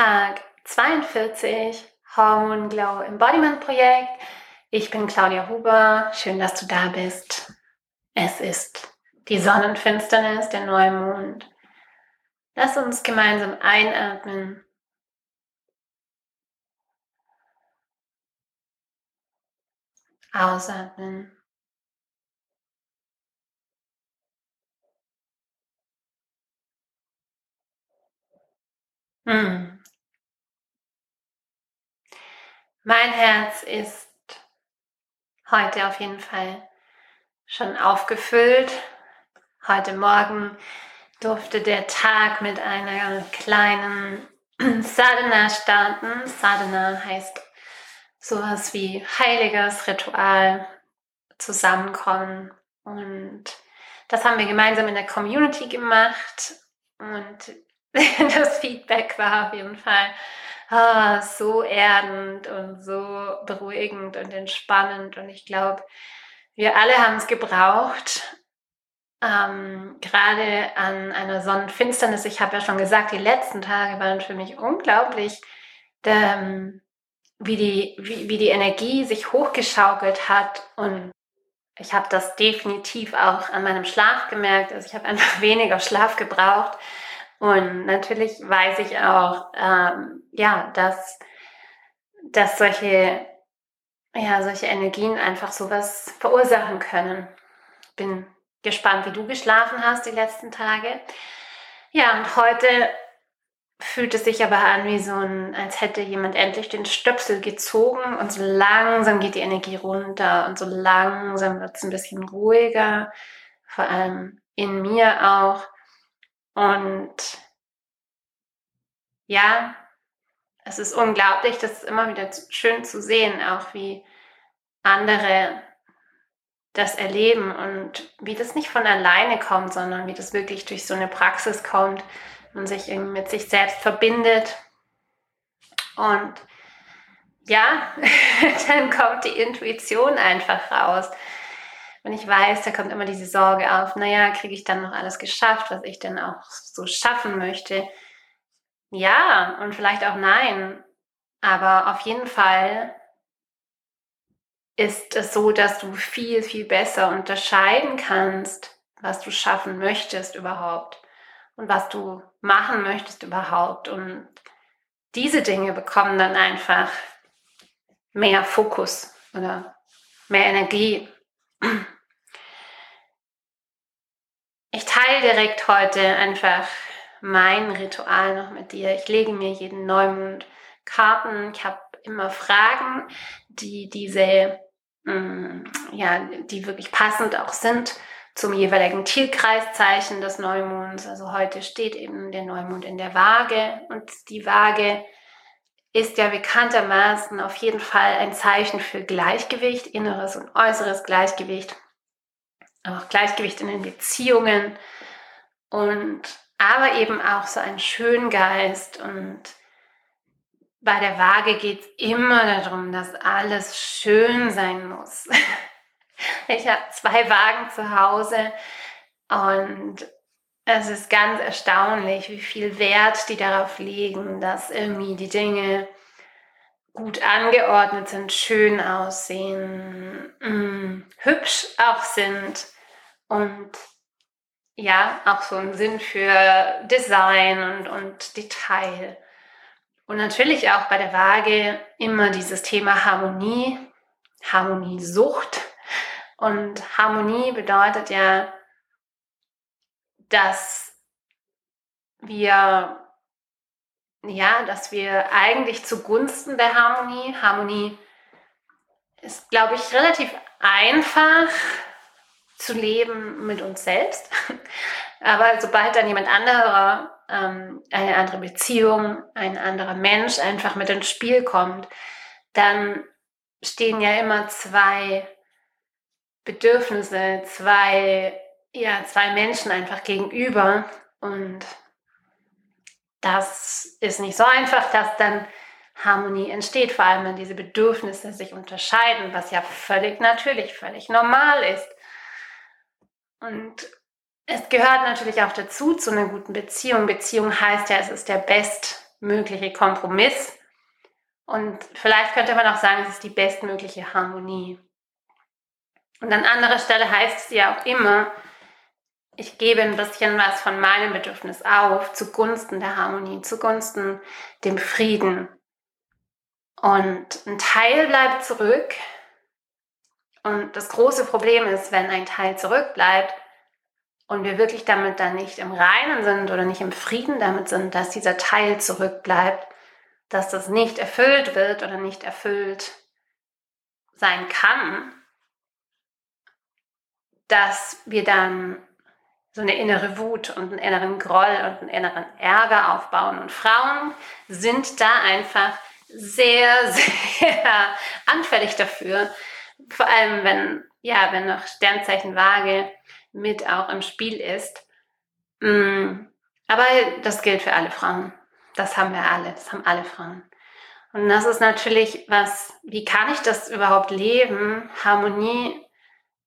Tag 42 Hormone Glow Embodiment Projekt. Ich bin Claudia Huber. Schön, dass du da bist. Es ist die Sonnenfinsternis, der Neumond. Lass uns gemeinsam einatmen. Ausatmen. Hm. Mein Herz ist heute auf jeden Fall schon aufgefüllt. Heute Morgen durfte der Tag mit einer kleinen Sadhana starten. Sadhana heißt sowas wie heiliges Ritual, zusammenkommen. Und das haben wir gemeinsam in der Community gemacht. Und das Feedback war auf jeden Fall ah, so erdend und so beruhigend und entspannend. Und ich glaube, wir alle haben es gebraucht, ähm, gerade an einer Sonnenfinsternis. Ich habe ja schon gesagt, die letzten Tage waren für mich unglaublich, ähm, wie, die, wie, wie die Energie sich hochgeschaukelt hat. Und ich habe das definitiv auch an meinem Schlaf gemerkt. Also ich habe einfach weniger Schlaf gebraucht und natürlich weiß ich auch, ähm, ja, dass, dass solche, ja, solche Energien einfach sowas verursachen können. Bin gespannt, wie du geschlafen hast die letzten Tage. Ja, und heute fühlt es sich aber an wie so ein, als hätte jemand endlich den Stöpsel gezogen und so langsam geht die Energie runter und so langsam wird es ein bisschen ruhiger, vor allem in mir auch. Und ja, es ist unglaublich, das ist immer wieder schön zu sehen, auch wie andere das erleben und wie das nicht von alleine kommt, sondern wie das wirklich durch so eine Praxis kommt und sich irgendwie mit sich selbst verbindet. Und ja, dann kommt die Intuition einfach raus. Wenn ich weiß, da kommt immer diese Sorge auf, naja, kriege ich dann noch alles geschafft, was ich denn auch so schaffen möchte? Ja, und vielleicht auch nein. Aber auf jeden Fall ist es so, dass du viel, viel besser unterscheiden kannst, was du schaffen möchtest überhaupt und was du machen möchtest überhaupt. Und diese Dinge bekommen dann einfach mehr Fokus oder mehr Energie. Ich teile direkt heute einfach mein Ritual noch mit dir. Ich lege mir jeden Neumond Karten. Ich habe immer Fragen, die diese, mm, ja, die wirklich passend auch sind zum jeweiligen Tierkreiszeichen des Neumonds. Also heute steht eben der Neumond in der Waage und die Waage ist ja bekanntermaßen auf jeden Fall ein Zeichen für Gleichgewicht, inneres und äußeres Gleichgewicht auch Gleichgewicht in den Beziehungen und aber eben auch so ein Schöngeist und bei der Waage geht es immer darum, dass alles schön sein muss. Ich habe zwei Wagen zu Hause und es ist ganz erstaunlich, wie viel Wert die darauf legen, dass irgendwie die Dinge gut angeordnet sind, schön aussehen, mm, hübsch auch sind und ja, auch so einen Sinn für Design und, und Detail. Und natürlich auch bei der Waage immer dieses Thema Harmonie, Harmoniesucht. Und Harmonie bedeutet ja, dass wir ja, dass wir eigentlich zugunsten der Harmonie, Harmonie ist, glaube ich, relativ einfach zu leben mit uns selbst. Aber sobald dann jemand anderer, ähm, eine andere Beziehung, ein anderer Mensch einfach mit ins Spiel kommt, dann stehen ja immer zwei Bedürfnisse, zwei, ja, zwei Menschen einfach gegenüber. Und das ist nicht so einfach, dass dann Harmonie entsteht, vor allem wenn diese Bedürfnisse sich unterscheiden, was ja völlig natürlich, völlig normal ist. Und es gehört natürlich auch dazu, zu einer guten Beziehung. Beziehung heißt ja, es ist der Best bestmögliche Kompromiss. Und vielleicht könnte man auch sagen, es ist die bestmögliche Harmonie. Und an anderer Stelle heißt es ja auch immer, ich gebe ein bisschen was von meinem Bedürfnis auf zugunsten der Harmonie, zugunsten dem Frieden. Und ein Teil bleibt zurück. Und das große Problem ist, wenn ein Teil zurückbleibt und wir wirklich damit dann nicht im Reinen sind oder nicht im Frieden damit sind, dass dieser Teil zurückbleibt, dass das nicht erfüllt wird oder nicht erfüllt sein kann, dass wir dann so eine innere Wut und einen inneren Groll und einen inneren Ärger aufbauen. Und Frauen sind da einfach sehr, sehr anfällig dafür. Vor allem, wenn, ja, wenn noch Sternzeichen Waage mit auch im Spiel ist. Mm, aber das gilt für alle Frauen. Das haben wir alle. Das haben alle Frauen. Und das ist natürlich was, wie kann ich das überhaupt leben? Harmonie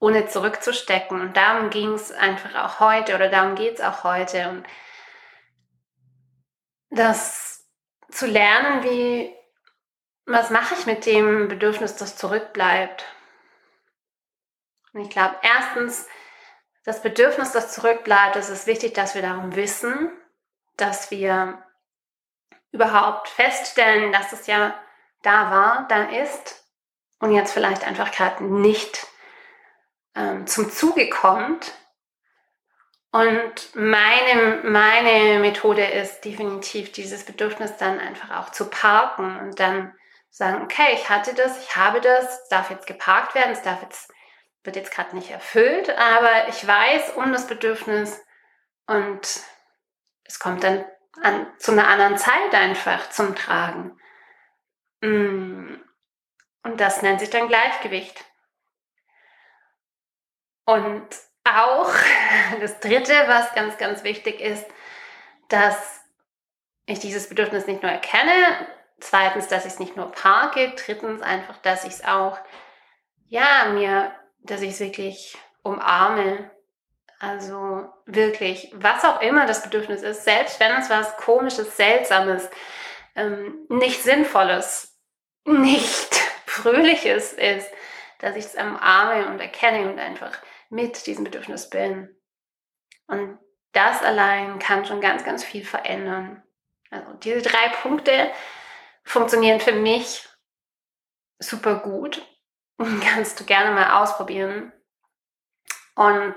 ohne zurückzustecken. Und darum ging es einfach auch heute oder darum geht es auch heute. Und das zu lernen, wie, was mache ich mit dem Bedürfnis, das zurückbleibt? Und ich glaube, erstens, das Bedürfnis, das zurückbleibt, es ist wichtig, dass wir darum wissen, dass wir überhaupt feststellen, dass es ja da war, da ist und jetzt vielleicht einfach gerade nicht ähm, zum Zuge kommt. Und meine, meine Methode ist definitiv, dieses Bedürfnis dann einfach auch zu parken und dann sagen, okay, ich hatte das, ich habe das, es darf jetzt geparkt werden, es darf jetzt, wird jetzt gerade nicht erfüllt, aber ich weiß um das Bedürfnis und es kommt dann an, zu einer anderen Zeit einfach zum Tragen. Mm. Und das nennt sich dann Gleichgewicht. Und auch das Dritte, was ganz, ganz wichtig ist, dass ich dieses Bedürfnis nicht nur erkenne, zweitens, dass ich es nicht nur parke, drittens einfach, dass ich es auch, ja, mir, dass ich es wirklich umarme. Also wirklich, was auch immer das Bedürfnis ist, selbst wenn es was Komisches, Seltsames, ähm, nicht Sinnvolles, nicht Fröhliches ist, dass ich es umarme und erkenne und einfach mit diesem Bedürfnis bin. Und das allein kann schon ganz, ganz viel verändern. Also diese drei Punkte funktionieren für mich super gut kannst du gerne mal ausprobieren. Und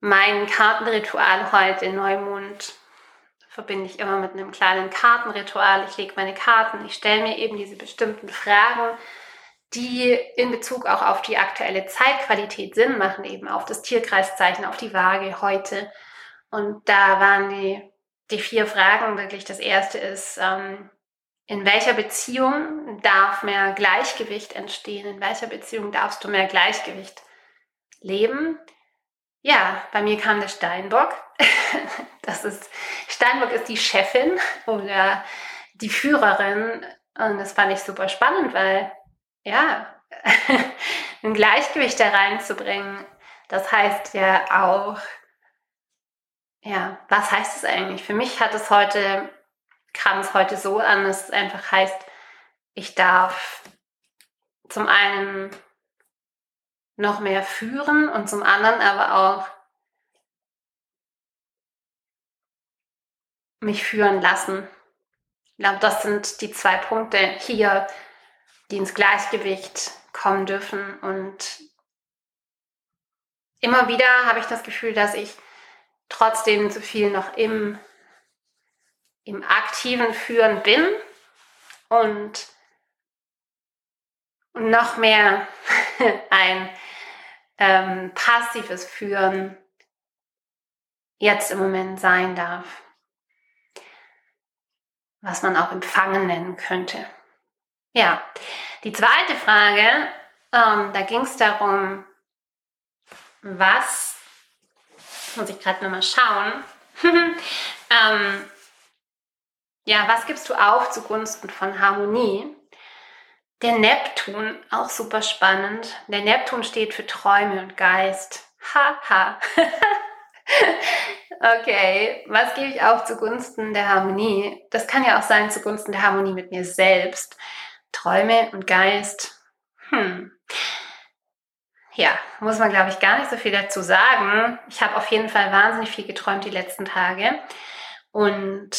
mein Kartenritual heute, Neumond, verbinde ich immer mit einem kleinen Kartenritual. Ich lege meine Karten, ich stelle mir eben diese bestimmten Fragen, die in Bezug auch auf die aktuelle Zeitqualität Sinn machen, eben auf das Tierkreiszeichen, auf die Waage heute. Und da waren die, die vier Fragen wirklich. Das erste ist, ähm, in welcher Beziehung darf mehr Gleichgewicht entstehen? In welcher Beziehung darfst du mehr Gleichgewicht leben? Ja, bei mir kam der Steinbock. Das ist, Steinbock ist die Chefin oder die Führerin. Und das fand ich super spannend, weil ja, ein Gleichgewicht da reinzubringen, das heißt ja auch, ja, was heißt es eigentlich? Für mich hat es heute, kam es heute so an, dass es einfach heißt, ich darf zum einen noch mehr führen und zum anderen aber auch mich führen lassen. Ich glaube, das sind die zwei Punkte hier, die ins Gleichgewicht kommen dürfen. Und immer wieder habe ich das Gefühl, dass ich trotzdem zu viel noch im, im aktiven Führen bin und, noch mehr ein ähm, passives Führen jetzt im Moment sein darf, was man auch empfangen nennen könnte. Ja, die zweite Frage, ähm, da ging es darum, was, muss ich gerade nochmal schauen, ähm, ja, was gibst du auf zugunsten von Harmonie? Der Neptun, auch super spannend. Der Neptun steht für Träume und Geist. Haha. okay, was gebe ich auf zugunsten der Harmonie? Das kann ja auch sein zugunsten der Harmonie mit mir selbst. Träume und Geist. Hm. Ja, muss man, glaube ich, gar nicht so viel dazu sagen. Ich habe auf jeden Fall wahnsinnig viel geträumt die letzten Tage und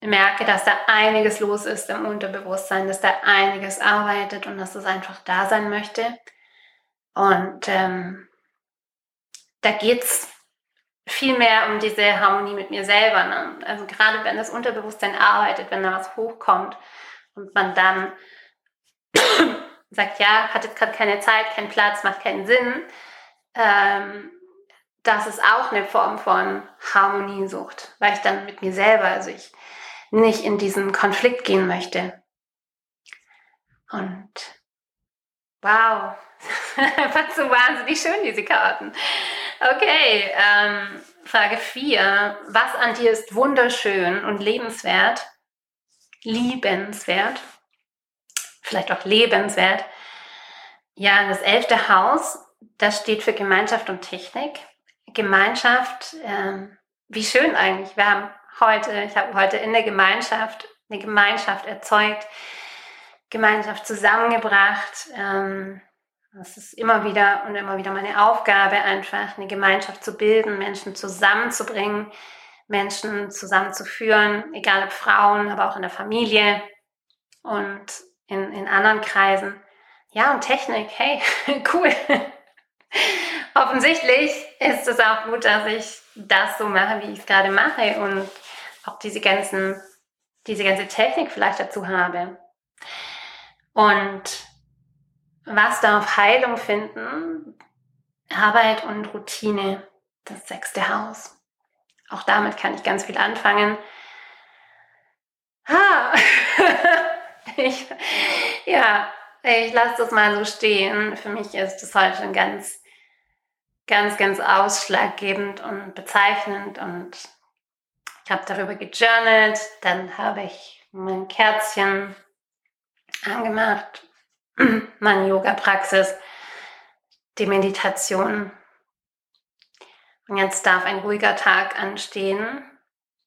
merke, dass da einiges los ist im Unterbewusstsein, dass da einiges arbeitet und dass es einfach da sein möchte. Und ähm, da geht's viel mehr um diese Harmonie mit mir selber. Ne? Also gerade wenn das Unterbewusstsein arbeitet, wenn da was hochkommt und man dann sagt, ja, hat jetzt gerade keine Zeit, keinen Platz, macht keinen Sinn, ähm, das ist auch eine Form von Harmoniesucht, weil ich dann mit mir selber, also ich nicht in diesen Konflikt gehen möchte. Und wow, einfach so wahnsinnig schön, diese Karten. Okay, ähm, Frage 4. Was an dir ist wunderschön und lebenswert? Liebenswert? Vielleicht auch lebenswert. Ja, das elfte Haus, das steht für Gemeinschaft und Technik. Gemeinschaft, ähm, wie schön eigentlich. Wir haben heute, ich habe heute in der Gemeinschaft eine Gemeinschaft erzeugt, Gemeinschaft zusammengebracht. Ähm, das ist immer wieder und immer wieder meine Aufgabe, einfach eine Gemeinschaft zu bilden, Menschen zusammenzubringen, Menschen zusammenzuführen, egal ob Frauen, aber auch in der Familie und in, in anderen Kreisen. Ja, und Technik, hey, cool. Offensichtlich ist es auch gut, dass ich das so mache, wie ich es gerade mache und auch diese ganzen, diese ganze Technik vielleicht dazu habe. Und was darf Heilung finden? Arbeit und Routine, das sechste Haus. Auch damit kann ich ganz viel anfangen. Ha! ich, ja, ich lasse das mal so stehen. Für mich ist das heute schon ganz, ganz, ganz ausschlaggebend und bezeichnend. Und ich habe darüber gejournalt. Dann habe ich mein Kerzchen angemacht meine Yoga-Praxis, die Meditation. Und jetzt darf ein ruhiger Tag anstehen,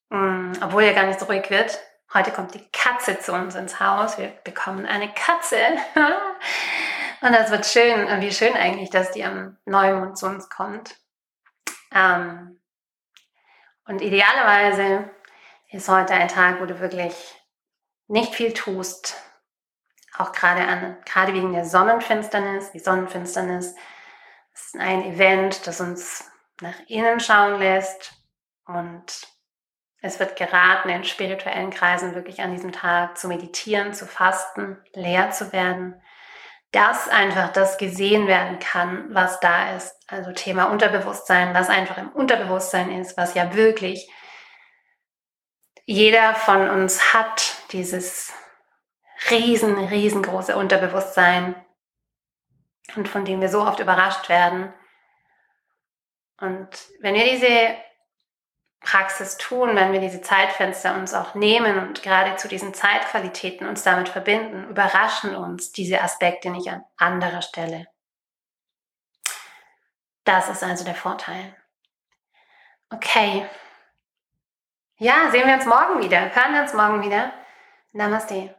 mm, obwohl er gar nicht so ruhig wird. Heute kommt die Katze zu uns ins Haus. Wir bekommen eine Katze. Und das wird schön. Wie schön eigentlich, dass die am Neumond zu uns kommt. Ähm, und idealerweise ist heute ein Tag, wo du wirklich nicht viel tust, auch gerade an, gerade wegen der Sonnenfinsternis. Die Sonnenfinsternis ist ein Event, das uns nach innen schauen lässt und es wird geraten, in spirituellen Kreisen wirklich an diesem Tag zu meditieren, zu fasten, leer zu werden, dass einfach das gesehen werden kann, was da ist. Also Thema Unterbewusstsein, was einfach im Unterbewusstsein ist, was ja wirklich jeder von uns hat, dieses riesen, riesengroße Unterbewusstsein und von dem wir so oft überrascht werden. Und wenn wir diese Praxis tun, wenn wir diese Zeitfenster uns auch nehmen und gerade zu diesen Zeitqualitäten uns damit verbinden, überraschen uns diese Aspekte nicht an anderer Stelle. Das ist also der Vorteil. Okay. Ja, sehen wir uns morgen wieder. Hören wir uns morgen wieder. Namaste.